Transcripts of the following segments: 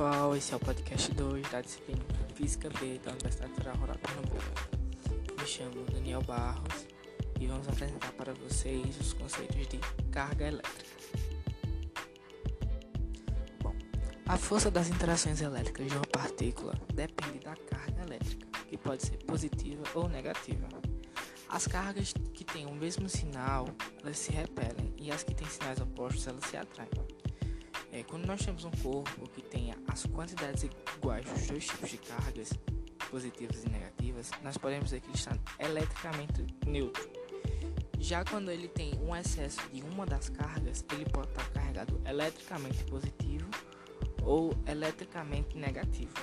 pessoal, esse é o podcast 2 da disciplina Física B da Universidade Federal Rural Pernambuco. Me chamo Daniel Barros e vamos apresentar para vocês os conceitos de carga elétrica. Bom, a força das interações elétricas de uma partícula depende da carga elétrica, que pode ser positiva ou negativa. As cargas que têm o mesmo sinal, elas se repelem, e as que têm sinais opostos, elas se atraem. É, quando nós temos um corpo que tenha as quantidades iguais dos dois tipos de cargas, positivas e negativas, nós podemos dizer que ele está eletricamente neutro. Já quando ele tem um excesso de uma das cargas, ele pode estar carregado eletricamente positivo ou eletricamente negativo.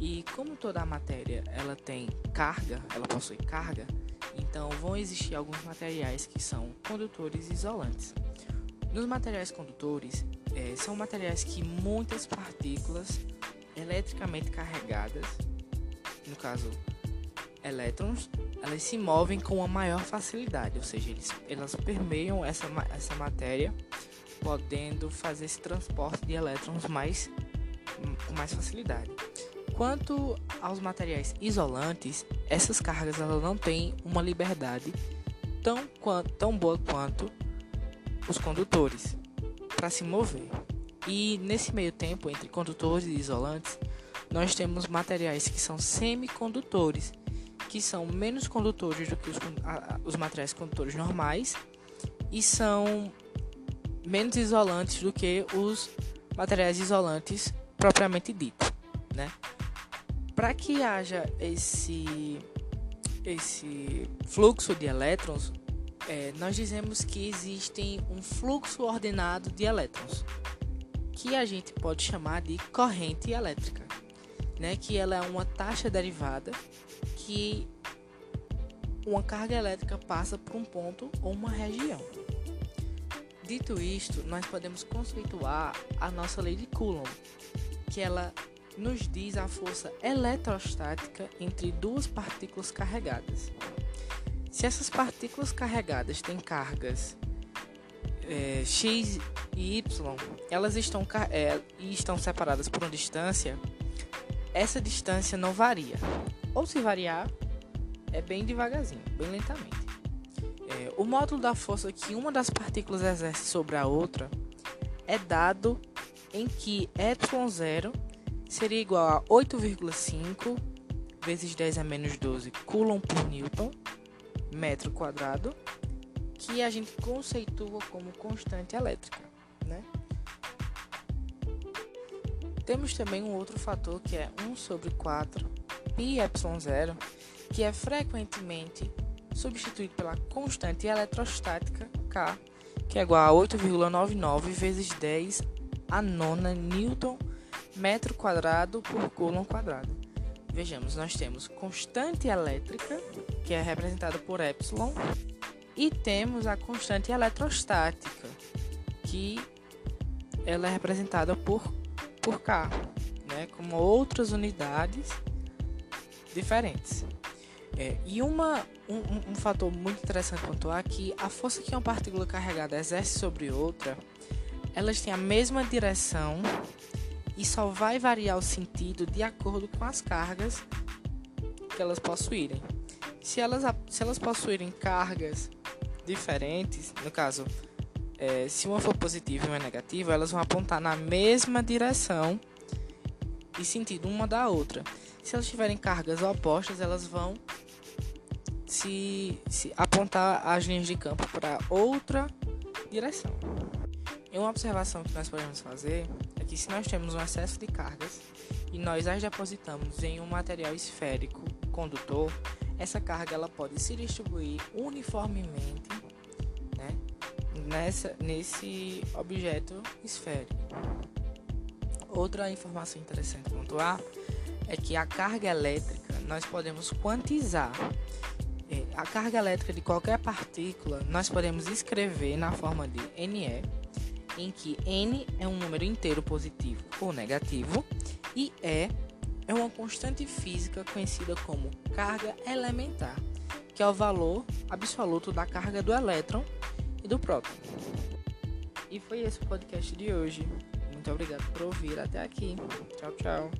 E como toda a matéria ela tem carga, ela possui carga, então vão existir alguns materiais que são condutores isolantes. Nos materiais condutores, é, são materiais que muitas partículas eletricamente carregadas, no caso elétrons, elas se movem com uma maior facilidade, ou seja, eles, elas permeiam essa, essa matéria, podendo fazer esse transporte de elétrons mais, com mais facilidade. Quanto aos materiais isolantes, essas cargas elas não têm uma liberdade tão, tão boa quanto os condutores para se mover. E nesse meio tempo, entre condutores e isolantes, nós temos materiais que são semicondutores, que são menos condutores do que os, os materiais condutores normais e são menos isolantes do que os materiais isolantes propriamente dito, né? Para que haja esse esse fluxo de elétrons, é, nós dizemos que existem um fluxo ordenado de elétrons, que a gente pode chamar de corrente elétrica, né? Que ela é uma taxa derivada que uma carga elétrica passa por um ponto ou uma região. Dito isto, nós podemos conceituar a nossa lei de Coulomb, que ela nos diz a força eletrostática entre duas partículas carregadas. Se essas partículas carregadas têm cargas é, x e y, elas estão, é, e estão separadas por uma distância, essa distância não varia. Ou se variar, é bem devagarzinho, bem lentamente. É, o módulo da força que uma das partículas exerce sobre a outra é dado em que ε0 seria igual a 8,5 vezes 10 a menos 12 coulomb por newton metro quadrado, que a gente conceitua como constante elétrica, né? Temos também um outro fator que é 1 sobre 4 πε0, que é frequentemente substituído pela constante eletrostática K, que é igual a 8,99 vezes 10 a nona newton metro quadrado por coulomb quadrado. Vejamos, nós temos constante elétrica, que é representada por epsilon, e temos a constante eletrostática, que ela é representada por, por K, né, como outras unidades diferentes. É, e uma, um, um fator muito interessante pontuar é que a força que uma partícula carregada exerce sobre outra, elas têm a mesma direção e só vai variar o sentido de acordo com as cargas que elas possuírem. Se elas, se elas possuírem cargas diferentes, no caso, é, se uma for positiva e uma negativa, elas vão apontar na mesma direção e sentido uma da outra. Se elas tiverem cargas opostas, elas vão se, se apontar as linhas de campo para outra direção. E uma observação que nós podemos fazer que se nós temos um excesso de cargas e nós as depositamos em um material esférico condutor, essa carga ela pode se distribuir uniformemente né, nessa, nesse objeto esférico. Outra informação interessante pontuar é que a carga elétrica nós podemos quantizar. É, a carga elétrica de qualquer partícula nós podemos escrever na forma de NE em que n é um número inteiro positivo ou negativo e E é uma constante física conhecida como carga elementar, que é o valor absoluto da carga do elétron e do próton. E foi esse o podcast de hoje. Muito obrigado por ouvir até aqui. Tchau, tchau.